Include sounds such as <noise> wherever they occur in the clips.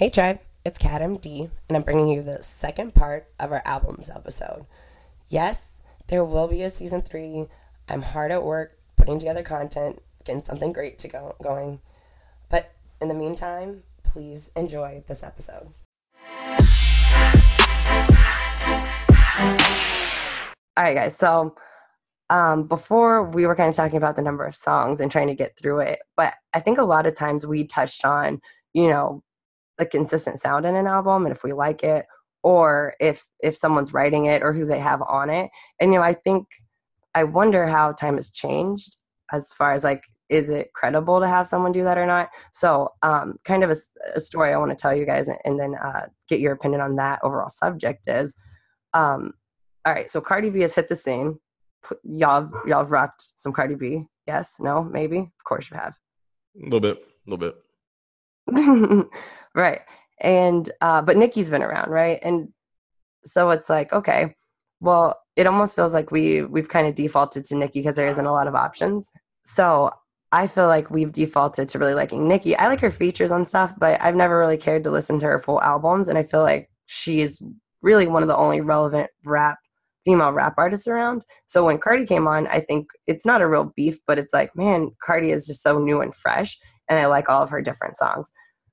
Hey Tribe, it's Kat MD, and I'm bringing you the second part of our albums episode. Yes, there will be a season three. I'm hard at work putting together content, getting something great to go going. But in the meantime, please enjoy this episode. All right, guys. So um, before we were kind of talking about the number of songs and trying to get through it, but I think a lot of times we touched on, you know, the consistent sound in an album and if we like it or if if someone's writing it or who they have on it. And you know i think i wonder how time has changed as far as like is it credible to have someone do that or not? So um, kind of a, a, story i want to tell you guys and, and then uh, get your opinion on that overall subject is um, all right so cardi b has hit the scene. Y'all y'all have rocked some cardi b? Yes? No? Maybe? Of course you have. A little bit a little bit <laughs> right. And uh but nicki's been around right? And so it's like okay well it almost feels like we we've kind of defaulted to nicki because there isn't a lot of options. So i feel like we've defaulted to really liking nicki i like her features on stuff but i've never really cared to listen to her full albums and i feel like she's really one of the only relevant rap female rap artists around. So when cardi came on i think it's not a real beef but it's like man cardi is just so new and fresh and i like all of her different songs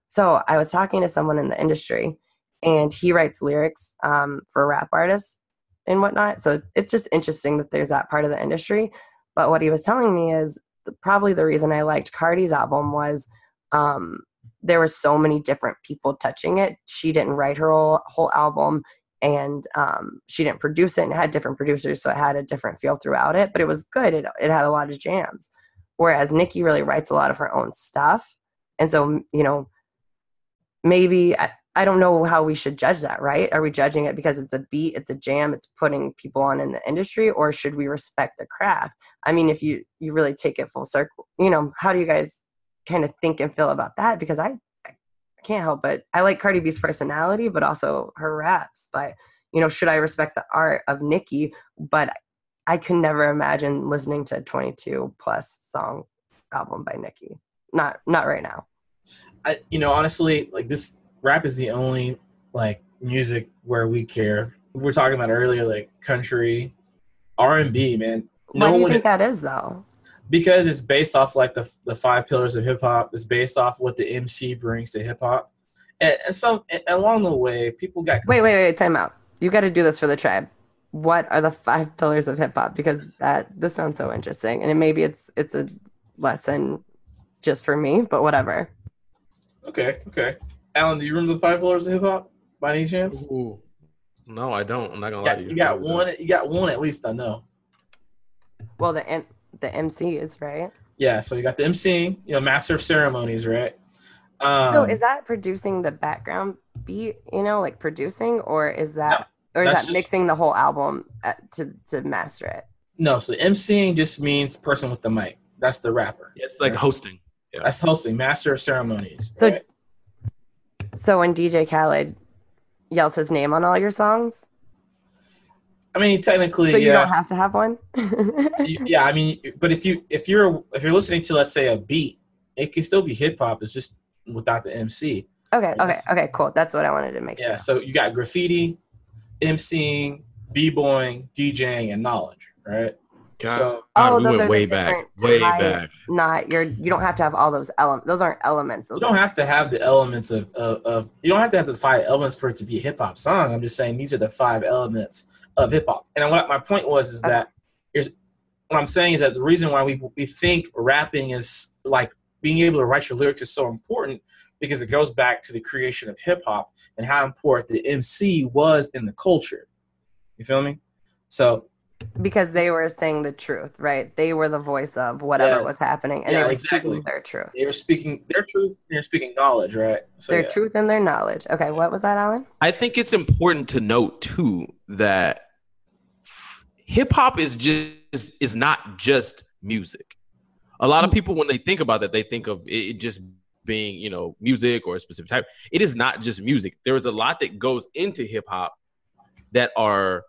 so I was talking to someone in the industry, and he writes lyrics um, for rap artists and whatnot. So it's just interesting that there's that part of the industry. But what he was telling me is probably the reason I liked Cardi's album was um, there were so many different people touching it. She didn't write her whole, whole album and um, she didn't produce it and it had different producers so it had a different feel throughout it but it was good it, it had a lot of jams whereas nicki really writes a lot of her own stuff and so you know maybe I, I don't know how we should judge that, right? Are we judging it because it's a beat, it's a jam, it's putting people on in the industry, or should we respect the craft? I mean, if you you really take it full circle, you know, how do you guys kind of think and feel about that? Because I, I can't help but I like Cardi B's personality, but also her raps. But you know, should I respect the art of Nicki? But I could never imagine listening to a 22 plus song album by Nicki. Not not right now. I, you know, honestly, like this rap is the only like music where we care. We were talking about earlier, like country, R and B, man. No Why do you think that is though? Because it's based off like the the five pillars of hip hop. It's based off what the MC brings to hip hop, and, and so and along the way, people got wait, wait, wait, time out. You got to do this for the tribe. What are the five pillars of hip hop? Because that this sounds so interesting, and it, maybe it's it's a lesson just for me, but whatever. Okay, okay. Alan, do you remember the five floors of hip hop by any chance? Ooh. No, I don't. I'm not gonna lie to you. You got one. You got one at least. I know. Well, the M- the MC is right. Yeah, so you got the MC, you know, master of ceremonies, right? Um, so is that producing the background beat? You know, like producing, or is that, no, or is that just, mixing the whole album at, uh, to to master it? No, so MCing just means person with the mic. That's the rapper. It's like hosting. Yeah. That's hosting, master of ceremonies. So, right? so when DJ Khaled yells his name on all your songs, I mean, technically, so you yeah. don't have to have one. <laughs> yeah, I mean, but if you if you're if you're listening to let's say a beat, it can still be hip hop. It's just without the MC. Okay, okay, okay, cool. That's what I wanted to make yeah, sure. Yeah, so you got graffiti, MCing, b-boying, DJing, and knowledge, right? God, so, God, oh, we went way back, way back. Not you're you don't have to have all those elements. Those aren't elements. Those you don't have to have the elements of, of, of you don't have to have the five elements for it to be a hip hop song. I'm just saying these are the five elements of hip hop. And what my point was is okay. that here's what I'm saying is that the reason why we we think rapping is like being able to write your lyrics is so important because it goes back to the creation of hip hop and how important the MC was in the culture. You feel me? So because they were saying the truth, right? They were the voice of whatever yeah. was happening, and yeah, they were exactly. speaking their truth. They were speaking their truth. They're speaking knowledge, right? So, their yeah. truth and their knowledge. Okay, what was that, Alan? I think it's important to note too that hip hop is just is not just music. A lot of mm. people, when they think about that, they think of it just being, you know, music or a specific type. It is not just music. There is a lot that goes into hip hop that are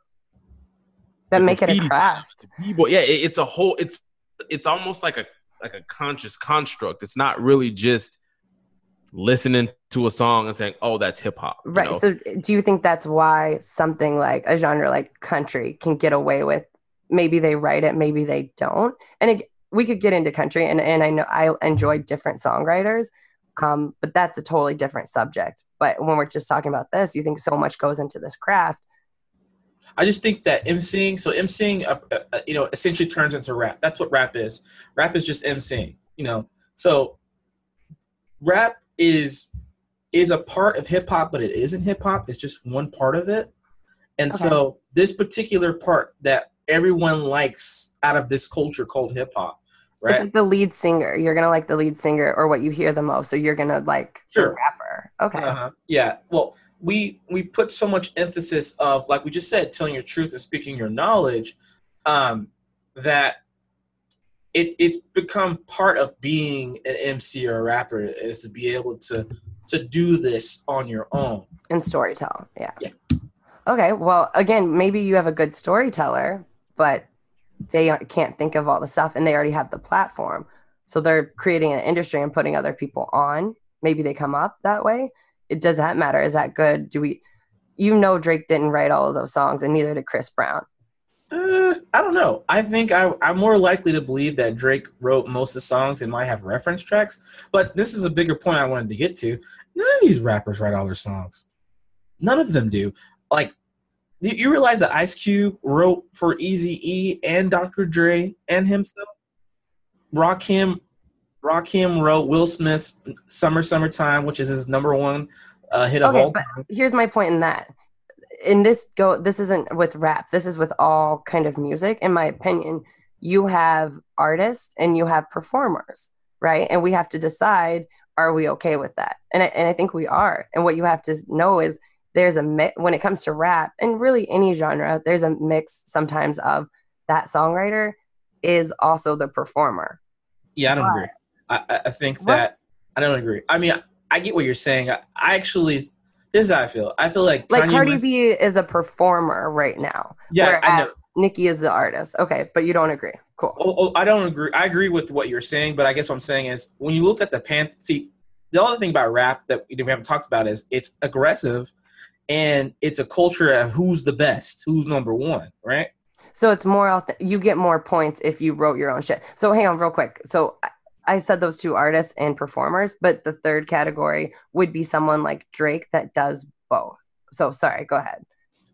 that make it a craft. Yeah, it's a whole. It's it's almost like a like a conscious construct. It's not really just listening to a song and saying, "Oh, that's hip hop." you Right. know? So do you think that's why something like a genre like country can get away with maybe they write it, maybe they don't. And it, we could get into country and, and I know I enjoy different songwriters. Um, but that's a totally different subject. But when we're just talking about this, you think so much goes into this craft. I just think that emceeing, so emceeing, uh, uh, you know, essentially turns into rap. That's what rap is. Rap is just emceeing, you know. So rap is is a part of hip hop, but it isn't hip hop. It's just one part of it. And Okay. so this particular part that everyone likes out of this culture called hip hop, It's right? like the lead singer. You're gonna like the lead singer or what you hear the most. So you're gonna like Sure. the rapper. Okay. Uh-huh. Yeah. Well, we we put so much emphasis of like we just said, telling your truth and speaking your knowledge, um, that it it's become part of being an MC or a rapper is to be able to to do this on your own. and storytell. Yeah. Yeah. Okay. Well, again, maybe you have a good storyteller, but they can't think of all the stuff and they already have the platform. So they're creating an industry and putting other people on. Maybe they come up that way. It does that matter? Is that good? Do we, you know, Drake didn't write all of those songs and neither did Chris Brown. Uh, I don't know. I think I, I'm more likely to believe that Drake wrote most of the songs and might have reference tracks. But this is a bigger point I wanted to get to. None of these rappers write all their songs. None of them do. Like, you, realize that Ice Cube wrote for Easy E and Dr. Dre and himself. Rakim, Rakim wrote Will Smith's "Summer Summertime," which is his number one uh, hit of all but time. here's my point in that. In this go this isn't with rap. This is with all kind of music in my opinion. You have artists and you have performers, right? And we have to decide are we okay with that? And I, and I think we are. And what you have to know is there's a mix when it comes to rap and really any genre, there's a mix sometimes of that songwriter is also the performer. Yeah, I don't But- agree. I, I- think that I don't agree. I mean, I, I get what you're saying. I, I actually, this is how I feel. I feel like Like Kanye Cardi West- B is a performer right now. Yeah, I know. Nicki is the artist. Okay, but you don't agree. Cool. Oh, oh, I don't agree. I agree with what you're saying, but I guess what I'm saying is when you look at the pan, see, the other thing about rap that we haven't talked about is it's aggressive, and it's a culture of who's the best, who's number one, right? So it's more you get more points if you wrote your own shit. So hang on real quick. So I- said those two artists and performers, but the third category would be someone like Drake that does both. So sorry, go ahead.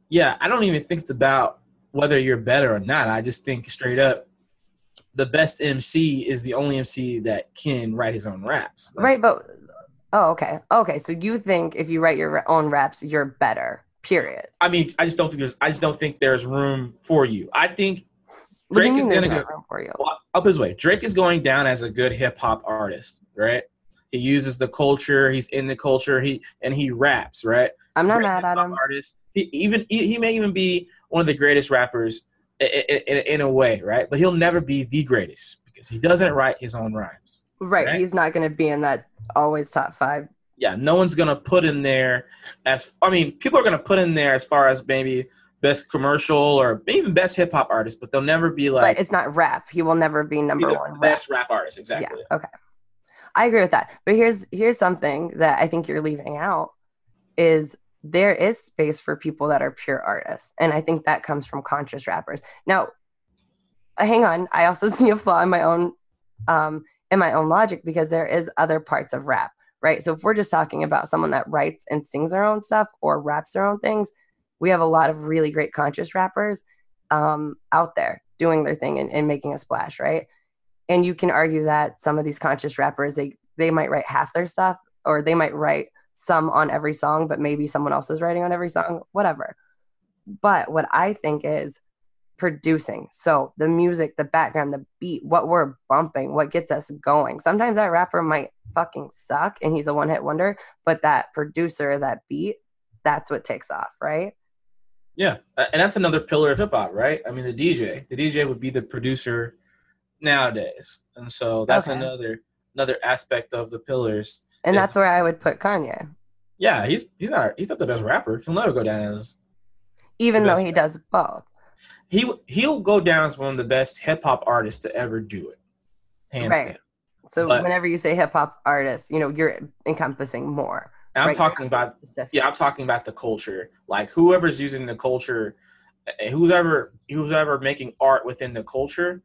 Yeah, I don't even think it's about whether you're better or not. I just think straight up, the best MC is the only MC that can write his own raps. That's- Right, but oh, okay, okay. So you think if you write your own raps, you're better. Period. I mean, I just don't think there's. I just don't think there's room for you. I think What do you Drake is gonna go for you. up his way. Drake is going down as a good hip hop artist, right? He uses the culture. He's in the culture. He and he raps, right? I'm not Great mad at him. Artist. He even he, he may even be one of the greatest rappers in, in, in a way, right? But he'll never be the greatest because he doesn't write his own rhymes. Right, right? he's not going to be in that always top five. Yeah, no one's gonna put him there as. I mean, people are gonna put him there as far as maybe best commercial or even best hip hop artist, but they'll never be like but it's not rap. He will never be be number the one. best rap artist. Exactly. Yeah. Okay. I agree with that. But here's here's something that I think you're leaving out is there is space for people that are pure artists. And I think that comes from conscious rappers. Now, uh, hang on. I also <laughs> see a flaw in my own um in my own logic because there is other parts of rap, right? So if we're just talking about someone that writes and sings their own stuff or raps their own things, we have a lot of really great conscious rappers um out there doing their thing and, and making a splash, right? and you can argue that some of these conscious rappers they they might write half their stuff or they might write some on every song but maybe someone else is writing on every song whatever. But what i think is producing. So the music the background the beat what we're bumping what gets us going. Sometimes that rapper might fucking suck and he's a one hit wonder but that producer that beat that's what takes off right Yeah, and that's another pillar of hip hop, right? I mean, the DJ, the DJ would be the producer nowadays, and so that's Okay. another another aspect of the pillars. and that's where i would put kanye Yeah, he's he's not he's not the best rapper. He'll never go down as even though he does both he he'll go down as one of the best hip hop artists to ever do it, hands Right. down. So But- whenever you say hip hop artist, you know, you're encompassing more. I'm right? talking about Specific. yeah, I'm talking about the culture. Like whoever's using the culture, eh, who's ever who's ever making art within the culture,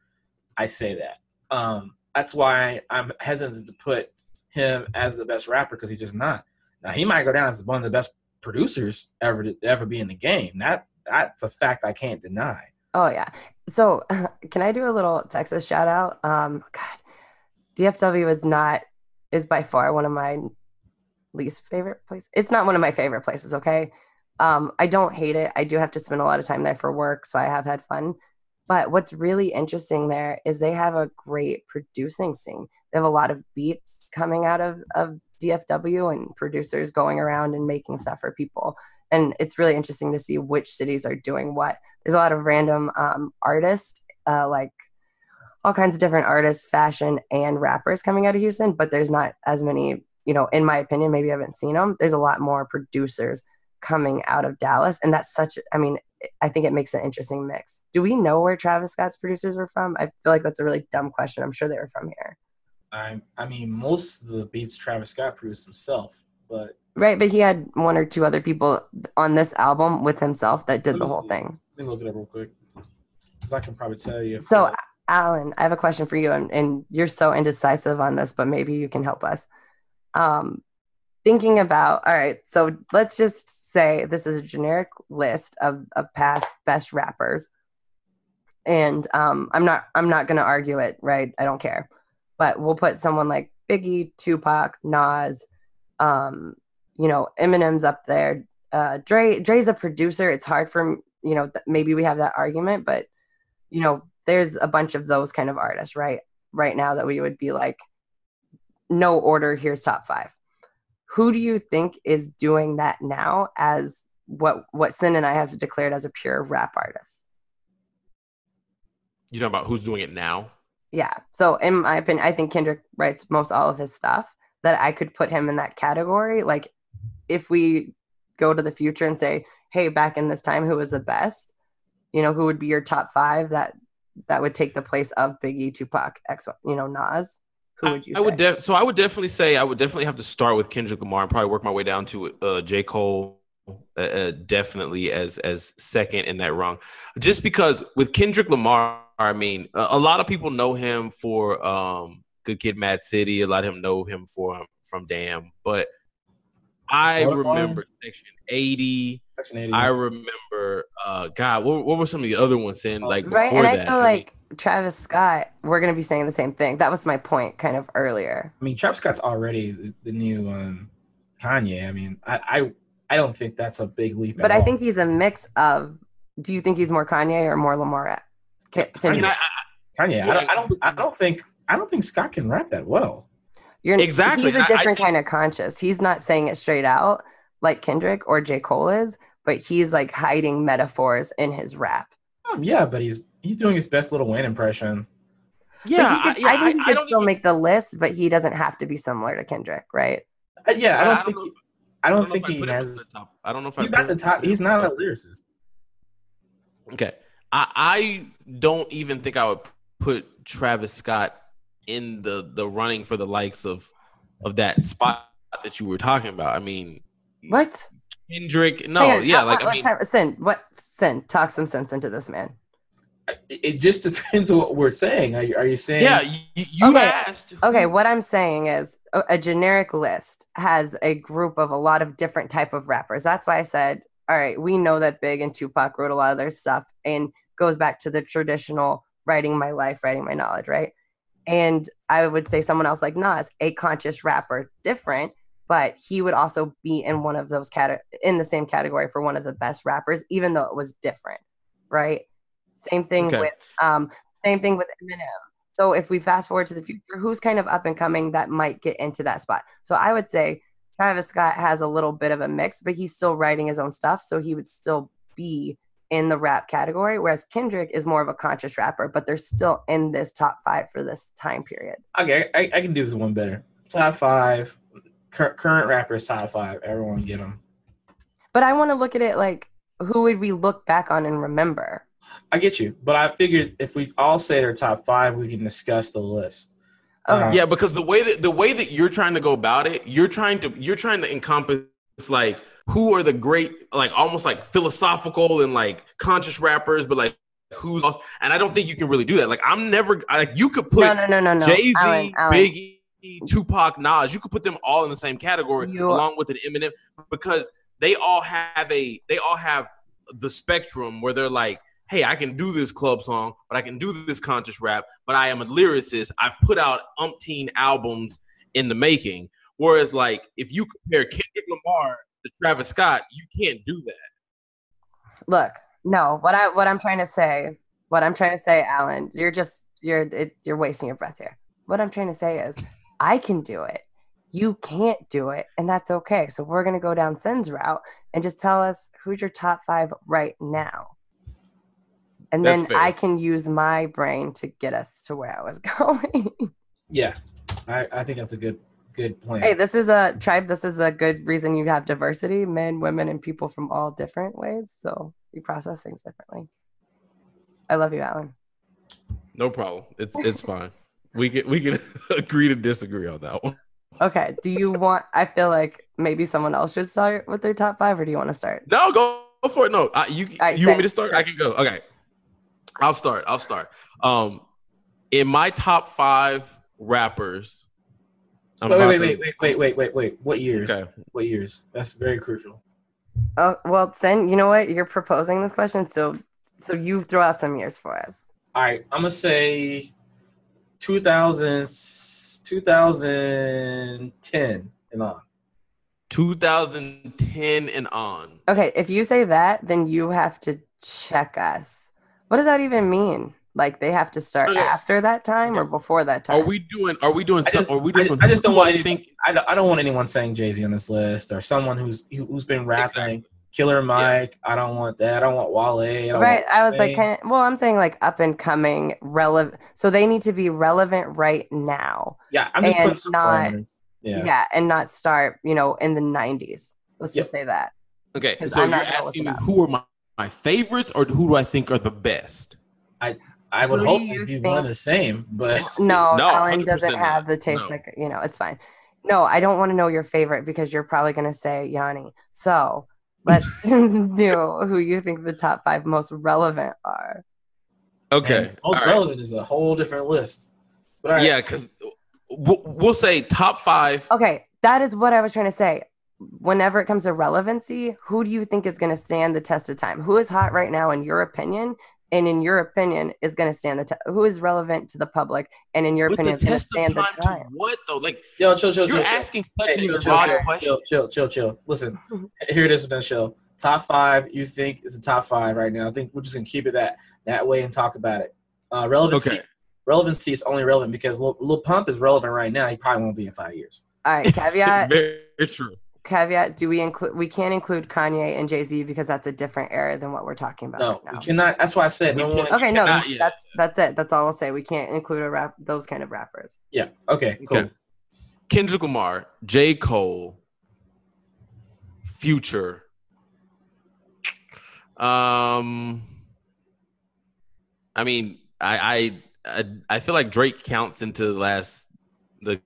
I say that. Um, that's why I'm hesitant to put him as the best rapper because he's just not. Now he might go down as one of the best producers ever to ever be in the game. That that's a fact I can't deny. Oh yeah. So <laughs> can I do a little Texas shout out? Um, God, DFW is not is by far one of my least favorite place. It's not one of my favorite places. Okay. Um, I don't hate it. I do have to spend a lot of time there for work, so I have had fun. But what's really interesting there is they have a great producing scene. They have a lot of beats coming out of, of DFW and producers going around and making stuff for people. And it's really interesting to see which cities are doing what. There's a lot of random um, artists, uh, like all kinds of different artists, fashion, and rappers coming out of Houston, but there's not as many, you know, in my opinion, maybe I haven't seen them. There's a lot more producers coming out of Dallas. And that's such, I mean, I think it makes an interesting mix. Do we know where Travis Scott's producers are from? I feel like that's a really dumb question. I'm sure they were from here. I I mean most of the beats Travis Scott produced himself, but Right, but he had one or two other people on this album with himself that did the whole see. thing. let me look it up real quick because I can probably tell you. So, Alan, I have a question for you, and, and you're so indecisive on this, but maybe you can help us. Um, thinking about, all right, so let's just say this is a generic list of, of past best rappers, and um, I'm not I'm not gonna argue it, right? I don't care, but we'll put someone like Biggie, Tupac, Nas, um, you know, Eminem's up there. Uh, Dre Dre's a producer. It's hard for you know th- maybe we have that argument, but you know, there's a bunch of those kind of artists, right? Right now that we would be like, no order, here's top five. Who do you think is doing that now as what what Sin and I have declared as a pure rap artist? You talking about who's doing it now? Yeah. So in my opinion, I think Kendrick writes most all of his stuff that I could put him in that category. Like if we go to the future and say, hey, back in this time, who was the best? You know, who would be your top five that that would take the place of Biggie, Tupac, X, you know, Nas? Who would you I would def- so I would definitely say I would definitely have to start with Kendrick Lamar and probably work my way down to uh, J Cole. Uh, uh, definitely as as second in that rung, just because with Kendrick Lamar, I mean, a, a lot of people know him for um, Good Kid, Mad City. A lot of him know him for from Damn, but I What one? remember Section Eighty. Section 80. I remember, uh, God, what, what were some of the other ones in like before right. And I that? feel I mean, like Travis Scott, we're going to be saying the same thing. That was my point kind of earlier. I mean, Travis Scott's already the, the new um, Kanye. I mean, I, I I don't think that's a big leap. But at I all. think he's a mix of, do you think he's more Kanye or more Lamar? Ke- I mean, I, I, Kanye. I don't, I don't. I don't think. I don't think Scott can rap that well. You're, Exactly. He's a I- I different think- kind of conscious. He's not saying it straight out like Kendrick or J. Cole is, but he's like hiding metaphors in his rap. Um, yeah, but he's he's doing his best Lil Wayne impression. yeah, could, I, I, think he I could don't still even- make the list, but he doesn't have to be similar to Kendrick, right? Uh, yeah, I don't I think. he, I don't think he has. the top. I don't know if I He's not the top. He's not a lyricist. Okay. I, I don't even think I would put Travis Scott in the the running for the likes of of that spot that you were talking about. I mean, What? Kendrick. No, on, yeah, how- like I mean, Sin, what Sin? Talk some sense into this man. It, it just <laughs> depends on what we're saying. Are you, are you saying? yeah. You, you Okay, asked. Okay, what I'm saying is a, a generic list has a group of a lot of different type of rappers. That's why I said, all right, we know that Big and Tupac wrote a lot of their stuff and goes back to the traditional writing my life, writing my knowledge, right? And I would say someone else like Nas, a conscious rapper, different, but he would also be in one of those cate- in the same category for one of the best rappers, even though it was different, right? Same thing Okay. with um, same thing with Eminem. So if we fast forward to the future, who's kind of up and coming that might get into that spot? So I would say Travis Scott has a little bit of a mix, but he's still writing his own stuff, so he would still be in the rap category. Whereas Kendrick is more of a conscious rapper, but they're still in this top five for this time period. Okay, I, I can do this one better. Top five. Cur- current rappers top five. Everyone get them. But I want to look at it like who would we look back on and remember? I get you, but I figured mm. if we all say their top five, we can discuss the list. Okay. Um, yeah, because the way that the way that you're trying to go about it, you're trying to you're trying to encompass like who are the great like almost like philosophical and like conscious rappers, but like who's else? And I don't think you can really do that. Like I'm never like you could put no, no, no, no, no. Jay Z, Alan, Alan. Biggie, Tupac, Nas. You could put them all in the same category You- along with an Eminem because they all have a they all have the spectrum where they're like, hey, I can do this club song, but I can do this conscious rap, but I am a lyricist. I've put out umpteen albums in the making. Whereas, like, if you compare Kendrick Lamar to Travis Scott, you can't do that. Look, no. What I what I'm trying to say, what I'm trying to say, Alan, you're just you're it, you're wasting your breath here. What I'm trying to say is, I can do it. You can't do it, and that's okay. So we're gonna go down Sin's route and just tell us who's your top five right now, and That's then fair. I can use my brain to get us to where I was <laughs> going. Yeah, I, I think that's a good good plan. hey, this is a tribe. This is a good reason you have diversity: men, women, and people from all different ways. So you process things differently. I love you, Alan. No problem. It's it's fine. We can we can <laughs> agree to disagree on that one. Okay. Do you want? I feel like maybe someone else should start with their top five, or do you want to start? No, go for it. No, I, you right, you want me to start? I can go. Okay, I'll start. I'll start. Um, in my top five rappers, I'm wait, about wait, to- wait, wait, wait, wait, wait, wait. What years? Okay, What years? That's very crucial. Oh well, then you know what? You're proposing this question, so so you throw out some years for us. All right, I'm gonna say 2000, 2010 and on. 2010 and on. Okay. If you say that, then you have to check us. What does that even mean? Like they have to start Okay. after that time or before that time? Are we doing? Are we doing? I Some, just- are we I doing? just- I just don't want I any- think. I don't, I don't want anyone saying Jay Z on this list or someone who's who- who's been rapping. Exactly. Killer Mike. I don't want that. I don't want Wale. I don't Right. want I was like, Wayne. kind of, well, I'm saying like up and coming, relevant. So they need to be relevant right now. yeah, I'm just and putting some not- Yeah. Yeah. and not start, you know, in the 90s. Let's just say that. Okay, so I'm you're not gonna look asking me who are my, my favorites or who do I think are the best? I I would Who hope you it'd be think- one of the same, but <laughs> No, No, Alan doesn't 100% have the taste No. like, you know, it's fine. No, I don't want to know your favorite because you're probably going to say Yanni. So let's <laughs> <laughs> do who you think the top five most relevant are. Okay, And most all right. relevant is a whole different list. But all right. Yeah, because we'll, we'll say top five. Okay, that is what I was trying to say. Whenever it comes to relevancy, who do you think is going to stand the test of time? Who is hot right now, in your opinion? And in your opinion, is going to stand the test? Who is relevant to the public? And in your With opinion, the is going to test of stand the time, time? to what though? Like Yo, chill, chill, you're chill. chill. asking such Hey, a chill, chill, broad chill, question. chill, chill, chill, chill. Listen, <laughs> Mhm. here it is, Ben Show. Top five you think is the top five right now. I think we're just gonna keep it that that way and talk about it. Uh, relevancy. Okay. Relevancy is only relevant because Lil, Lil Pump is relevant right now. He probably won't be in five years. All right, caveat. <laughs> Very true. Caveat do we include we can't include kanye and jay-z because that's a different era than what we're talking about No, right now we cannot. That's why I said We no can't- one. okay no cannot, yeah. that's that's it that's all i'll say we can't include a rap those kind of rappers Yeah. Okay. Cool. Okay. Kendrick Lamar, J. Cole, Future. Um, I mean, I I I, I feel like Drake counts into the last the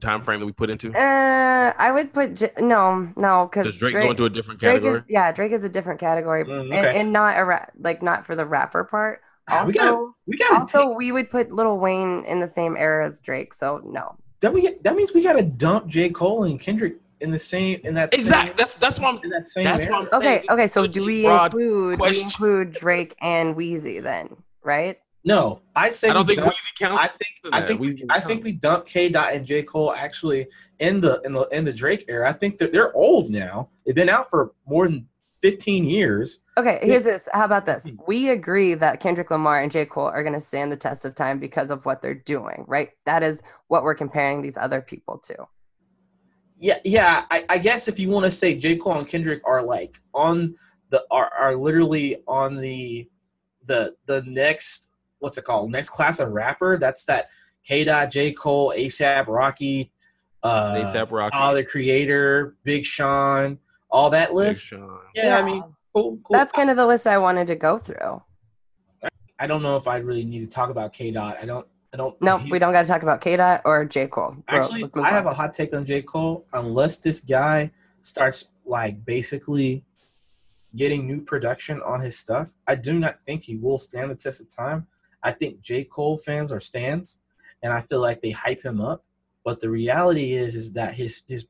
time frame that we put into. uh i would put J- no no because Does Drake, go into a different drake category? is, yeah drake is a different category Mm, and, okay. and not a rap like not for the rapper part also we gotta. We gotta. also take, we would put Lil Wayne in the same era as Drake, so no. that we get, that means we gotta dump J Cole and Kendrick in the same in that Exactly. Same, That's that's what I'm. in that same. That's era. what I'm saying. Okay, okay. So do we broad include do we include Drake and Weezy then? Right? No, I say I don't we think dump- Weezy counts. I think in I think Weezy I counts. think we dumped K Dot and J Cole actually in the in the in the Drake era. I think that they're old now. They've been out for more than fifteen years. Okay, here's this. How about this? Hmm. We agree that Kendrick Lamar and J. Cole are going to stand the test of time because of what they're doing, right? That is what we're comparing these other people to. Yeah, yeah. I, I guess if you want to say J Cole and Kendrick are like on the are are literally on the the the next what's it called next class of rapper. That's that K Dot J Cole ASAP Rocky. Uh, ASAP Rocky, Tyler the Creator, Big Sean, all that Big list. Sean. Yeah, I mean, cool, cool. that's kind of the list I wanted to go through. I don't know if I really need to talk about K Dot. I don't. I don't. No, he- we don't got to talk about K Dot or J Cole. Bro, Actually, let's I have on. a hot take on J. Cole. Unless this guy starts like basically getting new production on his stuff, I do not think he will stand the test of time. I think J. Cole fans are stands, and I feel like they hype him up. But the reality is, is that his his,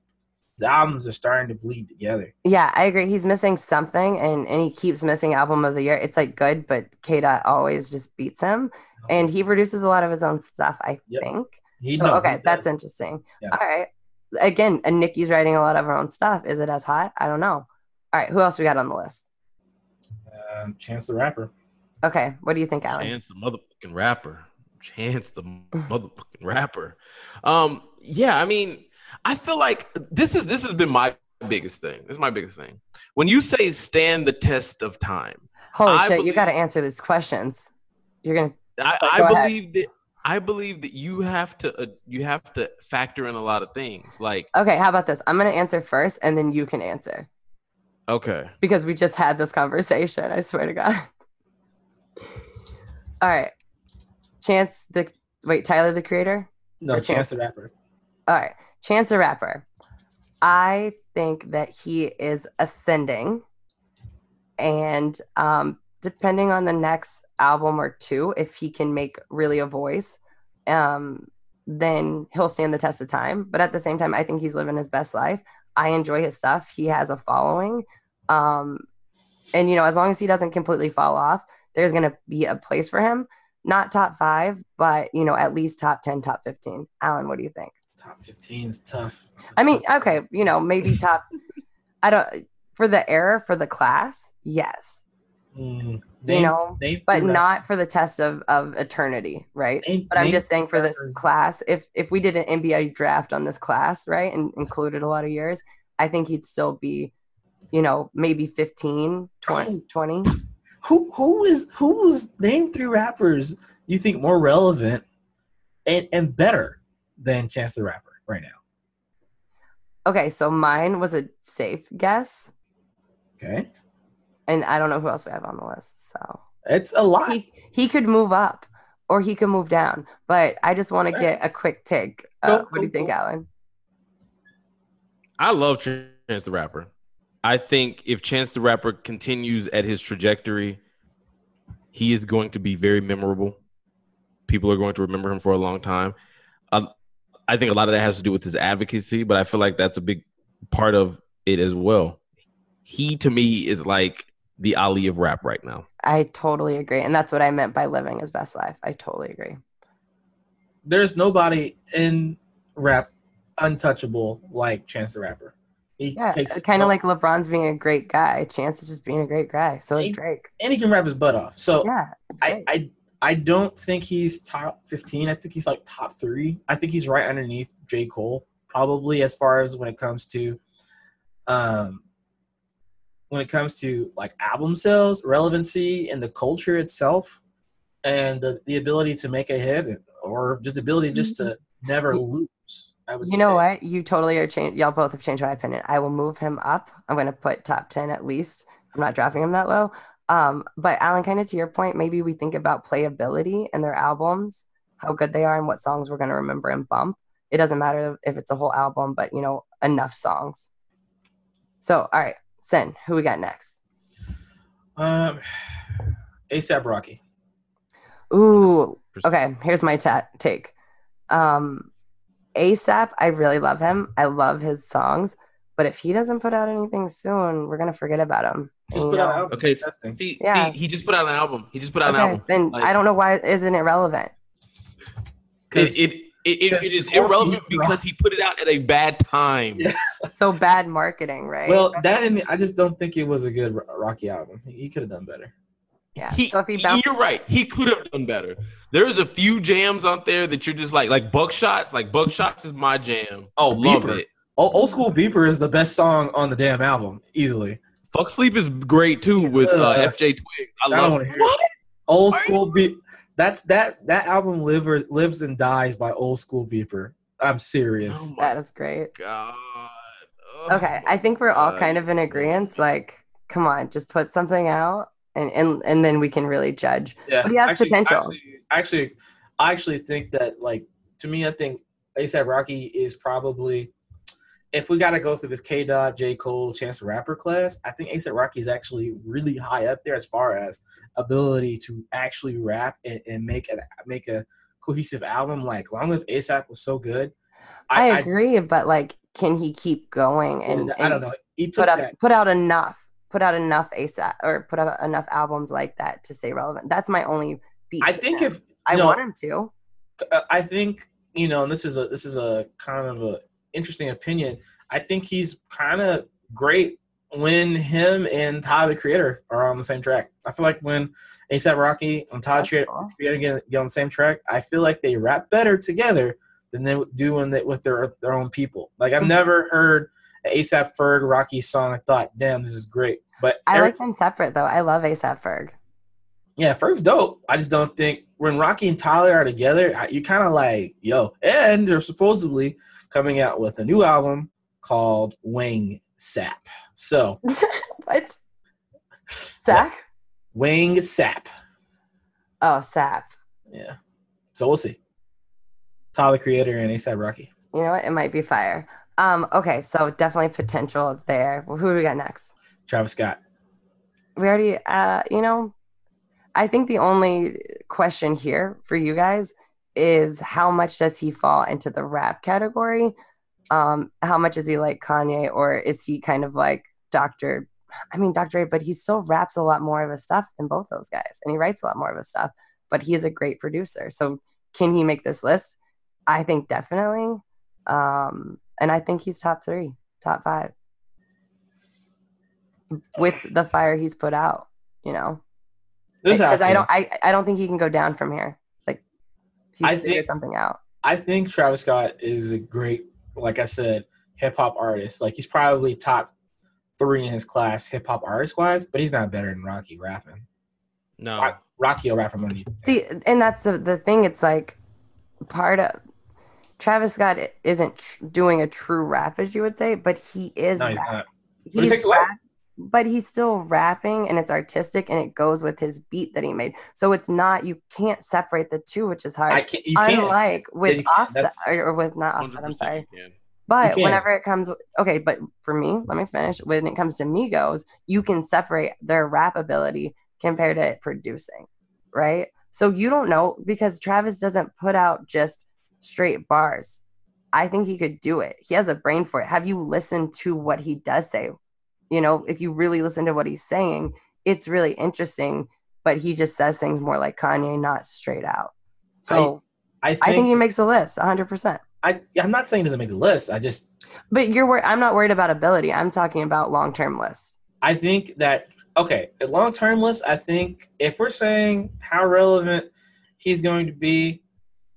his albums are starting to bleed together. Yeah, I agree. He's missing something, and and he keeps missing album of the year. It's like good, but K Dot always just beats him, and he produces a lot of his own stuff. I Yep. think. He So, no, okay, that's interesting. Yeah. All right. Again, and Nicki's writing a lot of her own stuff. Is it as hot? I don't know. All right, who else we got on the list? um, Chance the Rapper. Okay, what do you think, Alan? Chance the motherfucking rapper. Chance the motherfucking rapper. Um, yeah, I mean, I feel like this is this has been my biggest thing. This is my biggest thing. When you say stand the test of time, Holy I shit, you got to answer these questions. You're gonna. I, Go I ahead. believe that I believe that you have to uh, you have to factor in a lot of things. Like, Okay, how about this? I'm gonna answer first, and then you can answer okay, because we just had this conversation. I swear to God. All right, Chance the wait, Tyler the Creator. No, Chance, Chance. the Rapper. All right, Chance the Rapper. I think that he is ascending, and um, depending on the next album or two, if he can make really a voice, um, then he'll stand the test of time. But at the same time, I think he's living his best life. I enjoy his stuff. He has a following, um, and you know, as long as he doesn't completely fall off, there's gonna be a place for him. Not top five, but you know, at least top ten, top fifteen. Alan, what do you think? Top 15 is tough. I mean, okay, you know, maybe top. <laughs> I don't for the era for the class, yes, Mm, you know, but not for the test of of eternity, right? But I'm just saying for this class, if if we did an NBA draft on this class, right, and included a lot of years, I think he'd still be, you know, maybe 15, <clears throat> 20, 20. Who who is who was name three rappers you think more relevant and and better than Chance the Rapper right now? Okay, so mine was a safe guess, Okay, and I don't know who else we have on the list. So it's a lot. he he could move up or he could move down. But I just want to get a quick take. Uh, Cool, what do you think, cool. Alan? I love Chance the Rapper. I think if Chance the Rapper continues at his trajectory, he is going to be very memorable. People are going to remember him for a long time. Uh, I think a lot of that has to do with his advocacy, but I feel like that's a big part of it as well. He, to me, is like the Ali of rap right now. I totally agree, and that's what I meant by living his best life. I totally agree. There's nobody in rap untouchable like Chance the Rapper. He Yeah, takes kind of like LeBron's being a great guy. Chance is just being a great guy. So is He- Drake. and he can rap his butt off. So Yeah, I. I I don't think he's top 15. I think he's like top three. I think he's right underneath J. Cole, probably as far as when it comes to um when it comes to like album sales, relevancy, and the culture itself, and the, the ability to make a hit or just the ability just to never lose. I would you know say. what? You totally are changed. Y'all both have changed my opinion. I will move him up. I'm going to put top 10 at least. I'm not dropping him that low. Um, but Alan, kind of to your point, maybe we think about playability in their albums, how good they are, and what songs we're going to remember and bump. It doesn't matter if it's a whole album, but you know, enough songs. So, all right, Sin, who we got next? Um, ASAP Rocky. Ooh, okay. Here's my ta- take. Um, ASAP, I really love him. I love his songs, but if he doesn't put out anything soon, we're gonna forget about him. Just put out know? an album. Okay, See, Yeah. see, he just put out an album. He just put out an album. then Like- I don't know why isn't it relevant. It, it, it, it, it is Scorpion irrelevant because he put it out at a bad time. Yeah. <laughs> So bad marketing, right? Well, that and I just don't think it was a good Rocky album. He, he could have done better. Yeah. He, so if he bounces, you're right. He could have done better. There's a few jams out there that you're just like, like Buckshots. Like Buckshots is my jam. Oh, love Beeper. it. Old, Old School Beeper is the best song on the damn album, easily. Fuck Sleep is great too with uh, FKA twigs. I I love it. what? Old Are School Beep. That's that that album liver, lives and dies by Old School Beeper. I'm serious. Oh that is great. god. Oh Okay, I think we're all God. kind of in agreement. Like, come on, just put something out, and and and then we can really judge. yeah, but he has potential. Actually, actually, I actually think that like to me, I think ASAP Rocky is probably if we got to go through this K Dot, J Cole, Chance the Rapper class, I think ASAP Rocky is actually really high up there as far as ability to actually rap and, and make a make a cohesive album. Like Long Live ASAP was so good. I, I agree, but like, can he keep going? And, I don't know. He put out that. put out enough, put out enough ASAP or put out enough albums like that to stay relevant. That's my only beat. I think if I know, want him to. Uh, I think you know, and this is a this is a kind of a interesting opinion. I think he's kind of great when him and Ty the Creator are on the same track. I feel like when ASAP Rocky and Ty. Creator get, get on the same track, I feel like they rap better together than they do when they with their their own people. Like I've mm-hmm. never heard ASAP Ferg Rocky song. I thought, damn, this is great. But I like them separate though. I love ASAP Ferg. Yeah, Ferg's dope. I just don't think when Rocky and Tyler are together, you kind of like, yo. And they're supposedly coming out with a new album called Wing Sap. So <laughs> what? Sack? Wing Sap. Oh, Sap. Yeah. So we'll see. Tyler Creator and ASAP Rocky. You know what? It might be fire. Um, okay, so definitely potential there. Well, who do we got next? Travis Scott. We already uh, you know, I think the only question here for you guys is how much does he fall into the rap category? Um, how much is he like Kanye, or is he kind of like Dr. I mean, Dr. But he still raps a lot more of his stuff than both those guys, and he writes a lot more of his stuff. But he is a great producer. So, can he make this list? I think definitely. Um, and I think he's top three, top five with the fire he's put out, you know. Because I don't I, I don't think he can go down from here. Like he's I figured think, something out. I think Travis Scott is a great, like I said, hip hop artist. Like he's probably top three in his class hip hop artist wise, but he's not better than Rocky rapping. No. Rocky will rap from underneath. See, and that's the the thing. It's like part of Travis Scott isn't tr- doing a true rap, as you would say, but he is. No, he's rap. not. He's he takes rap, but he's still rapping and it's artistic and it goes with his beat that he made. So it's not you can't separate the two, which is hard. I can't, you Unlike can't. with Offset or, with not Offset, I'm sorry. But whenever it comes, okay, but for me, let me finish. When it comes to Migos, you can separate their rap ability compared to producing, right? So you don't know because Travis doesn't put out just straight bars. I think he could do it. He has a brain for it. Have you listened to what he does say? You know, if you really listen to what he's saying, it's really interesting, but he just says things more like Kanye, not straight out. So I, I, think, I think he makes a list 100%. I, I'm not saying he doesn't make a list. I just. But you're wor- I'm not worried about ability. I'm talking about long term list. I think that, okay, a long term list, I think if we're saying how relevant he's going to be,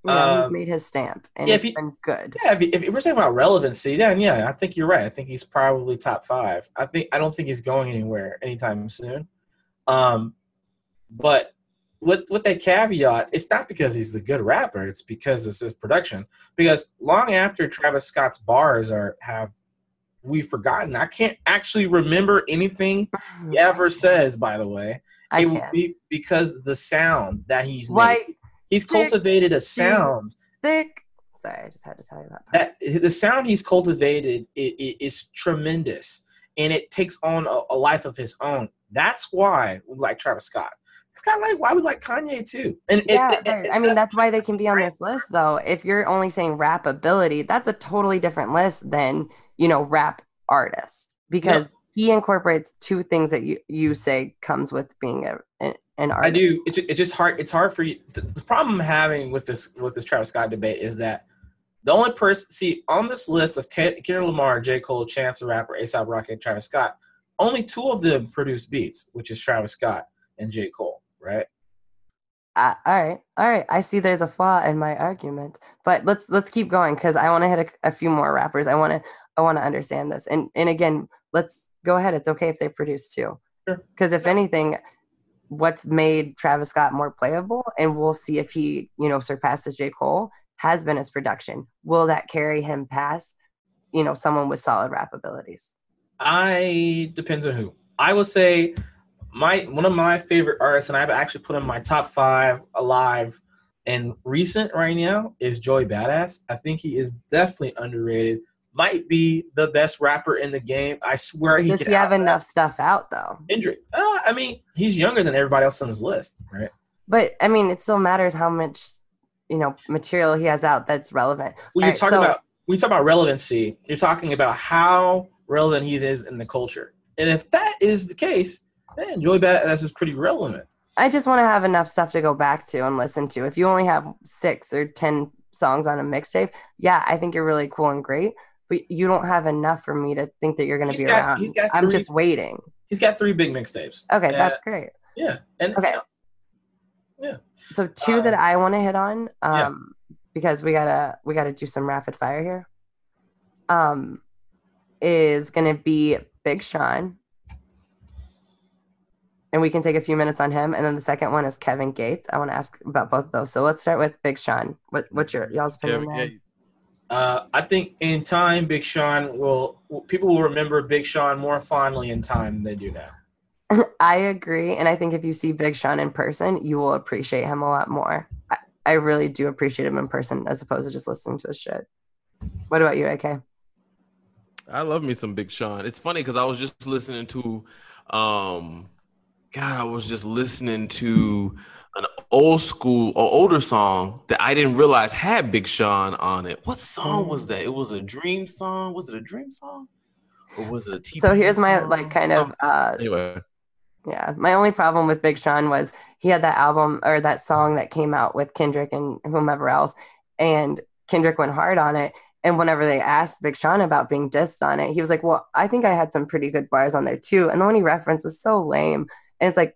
yeah, um, he's made his stamp, and yeah, it's been good. Yeah, if, if, we're talking about relevancy, then yeah, I think you're right. I think he's probably top five. I think I don't think he's going anywhere anytime soon. Um, but with with that caveat, it's not because he's a good rapper. It's because it's his production. Because long after Travis Scott's bars are have we've forgotten. I can't actually remember anything <laughs> he ever says. By the way, I it can. would be because the sound that he's Why? made. He's thick, cultivated a sound. Thick. Sorry, I just had to tell you that. That the sound he's cultivated is, is tremendous, and it takes on a, a, life of his own. That's why we like Travis Scott. It's kind of like why we like Kanye too. And yeah, it, it, I mean that's why they can be on this list though. If you're only saying rap ability, that's a totally different list than you know rap artist because he incorporates two things that you you say comes with being a, an, artist. I do. It's, it's just hard. It's hard for you. The, the problem I'm having with this with this Travis Scott debate is that the only person see on this list of Kendrick Lamar, J. Cole, Chance the Rapper, ASAP Rocky, and Travis Scott, only two of them produce beats, which is Travis Scott and J. Cole, right? Uh, all right, all right. I see there's a flaw in my argument, but let's let's keep going because I want to hit a, a, few more rappers. I want to I want to understand this, and and again, let's go ahead. It's okay if they produce too, because sure. if anything, what's made Travis Scott more playable, and we'll see if he, you know, surpasses J. Cole, has been his production. Will that carry him past, you know, someone with solid rap abilities? I depends on who. I would say my one of my favorite artists, and I've actually put in my top five alive, And recent right now is Joey Badass. I think he is definitely underrated. Might be the best rapper in the game. I swear he Does he have enough stuff out though? Kendrick. Uh, I mean, he's younger than everybody else on his list, right? But I mean, it still matters how much you know material he has out that's relevant. When you Alright, talk so- about when you talk about relevancy, you're talking about how relevant he is in the culture. And if that is the case, then Joey Badass is pretty relevant. I just want to have enough stuff to go back to and listen to. If you only have six or ten songs on a mixtape, yeah, I think you're really cool and great. But you don't have enough for me to think that you're going to be got- around. he's got I'm just waiting. He's got three big mixtapes. Okay, Uh, that's great. Yeah, and Okay. So two that Um, I want to hit on, um, yeah. because we gotta we gotta do some rapid fire here. Um, is gonna be Big Sean, and we can take a few minutes on him, and then the second one is Kevin Gates. I want to ask about both of those. So let's start with Big Sean. What what's your y'all's opinion? Kevin there? Gates. Uh, I think in time, Big Sean will people will remember Big Sean more fondly in time than they do now. <laughs> I agree, and I think if you see Big Sean in person, you will appreciate him a lot more. I, I really do appreciate him in person as opposed to just listening to his shit. What about you, AK? I love me some Big Sean. It's funny because I was just listening to, um, God, I was just listening to an old school or older song that I didn't realize had Big Sean on it. What song was that? It was a dream song. Was it a dream song? Or was it a TV So here's my like kind of Oh, uh anyway. yeah, my only problem with Big Sean was he had that album or that song that came out with Kendrick and whomever else and Kendrick went hard on it and whenever they asked Big Sean about being dissed on it, he was like, "Well, I think I had some pretty good bars on there too." And the one he referenced was so lame. And it's like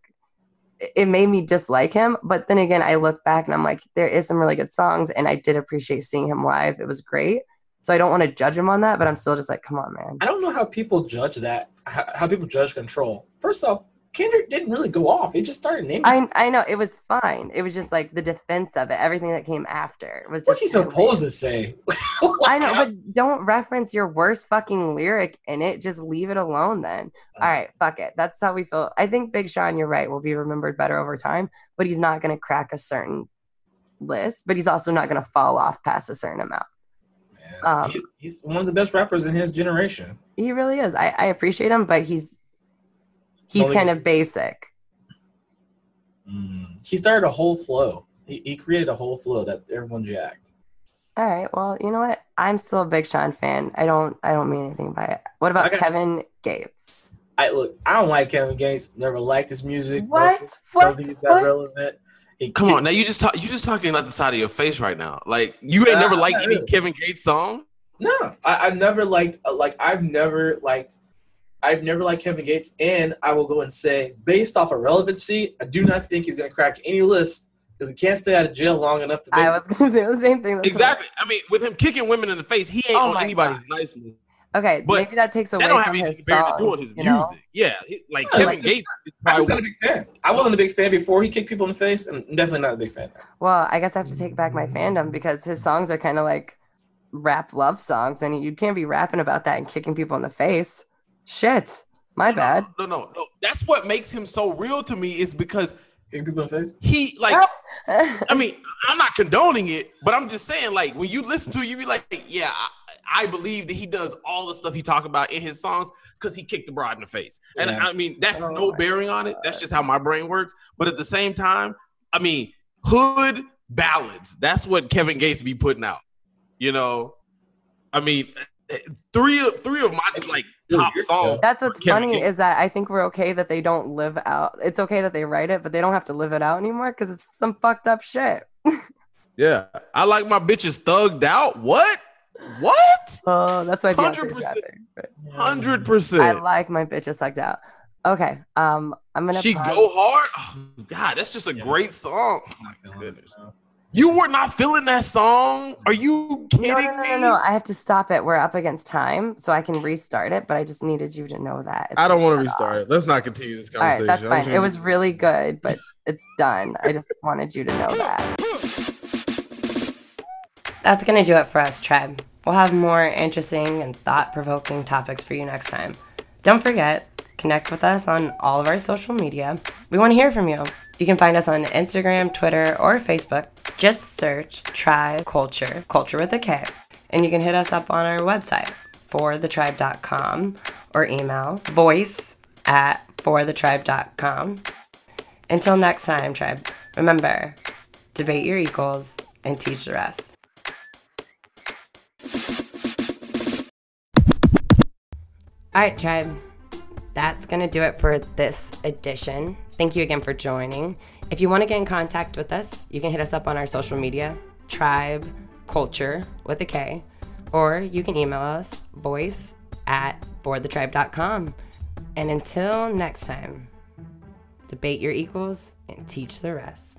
it- made me dislike him, but then again, I look back and I'm like, there is some really good songs and I did appreciate seeing him live. It was great. So I don't want to judge him on that, but I'm still just like, come on, man. I don't know how people judge that. How people judge control. First off, Kendrick didn't really go off. He just started naming. I I know it was fine. It was just like the defense of it. Everything that came after was just. What's he supposed lame. to say? <laughs> <laughs> I know, but don't reference your worst fucking lyric in it. Just leave it alone then. All right, fuck it. That's how we feel. I think Big Sean, you're right, will be remembered better over time, but he's not going to crack a certain list, but he's also not going to fall off past a certain amount. Man, Um, he's, he's one of the best rappers in his generation. He really is. I, I appreciate him, but he's he's Totally kind of basic. Mm. He started a whole flow. He, he created a whole flow that everyone jacked. All right. Well, you know what? I'm still a Big Sean fan. I don't I don't mean anything by it. What about got- Kevin Gates? I look. I don't like Kevin Gates. Never liked his music. What? Don't, What? don't think he's that What? relevant. He Come kicked- on, now you just talk. You just talking out the side of your face right now. Like you ain't never liked any really. Kevin Gates song. No, I, I've never liked uh, like I've never liked I've never liked Kevin Gates, and I will go and say, based off of relevancy, I do not think he's going to crack any list because he can't stay out of jail long enough to. I was gonna <laughs> say the same thing. That's Exactly. I mean, with him kicking women in the face, he ain't Oh on my anybody's nice list. Okay, But maybe that takes away That don't from have anything his to bear to songs, do with his you know? Yeah, he- like Yeah, Kevin like- Gates. I wasn't a big fan. I wasn't a big fan before he kicked people in the face, and I'm definitely not a big fan. now. Well, I guess I have to take back my fandom because his songs are kind of like rap love songs, and you can't be rapping about that and kicking people in the face. Shit, my bad. No, no, no. That's what makes him so real to me is because Kicking people in the face. he like. <laughs> I mean, I'm not condoning it, but I'm just saying, like, when you listen to it, you be like, yeah, I, I believe that he does all the stuff he talk about in his songs because he kicked the broad in the face. And Yeah. I mean, that's Oh no my bearing on it. That's just how my brain works. But at the same time, I mean, hood ballads. That's what Kevin Gates be putting out. You know, I mean, three of three of my like top songs. That's what's funny Gates. is that I think we're okay that they don't live out. It's okay that they write it, but they don't have to live it out anymore because it's some fucked up shit. <laughs> Yeah, I like my bitches thugged out. What? What? Oh, that's why 100%. Hundred percent. I like my bitches sucked out. Okay, um, I'm gonna. She pause- go hard. Oh, God, that's just a Yeah. great song. Not feeling it, Goodness. no. You were not feeling that song? Are you kidding No, no, no, me? no, no. I have to stop it. We're up against time, so I can restart it. But I just needed you to know that. It's I don't want to restart off. it. Let's not continue this All right, conversation. that's fine. It was really good, but it's done. I just wanted you to know that. That's gonna do it for us, Tribe. We'll have more interesting and thought-provoking topics for you next time. Don't forget, connect with us on all of our social media. We want to hear from you. You can find us on Instagram, Twitter, or Facebook. Just search Tribe Culture, culture with a K, and you can hit us up on our website, forthetribe.com, or email voice at forthetribe.com. Until next time, Tribe, remember debate your equals and teach the rest. All right, Tribe. That's going to do it for this edition. Thank you again for joining. If you want to get in contact with us, you can hit us up on our social media, Tribe Culture with a K, or you can email us, voice at forthetribe.com. And until next time, debate your equals and teach the rest.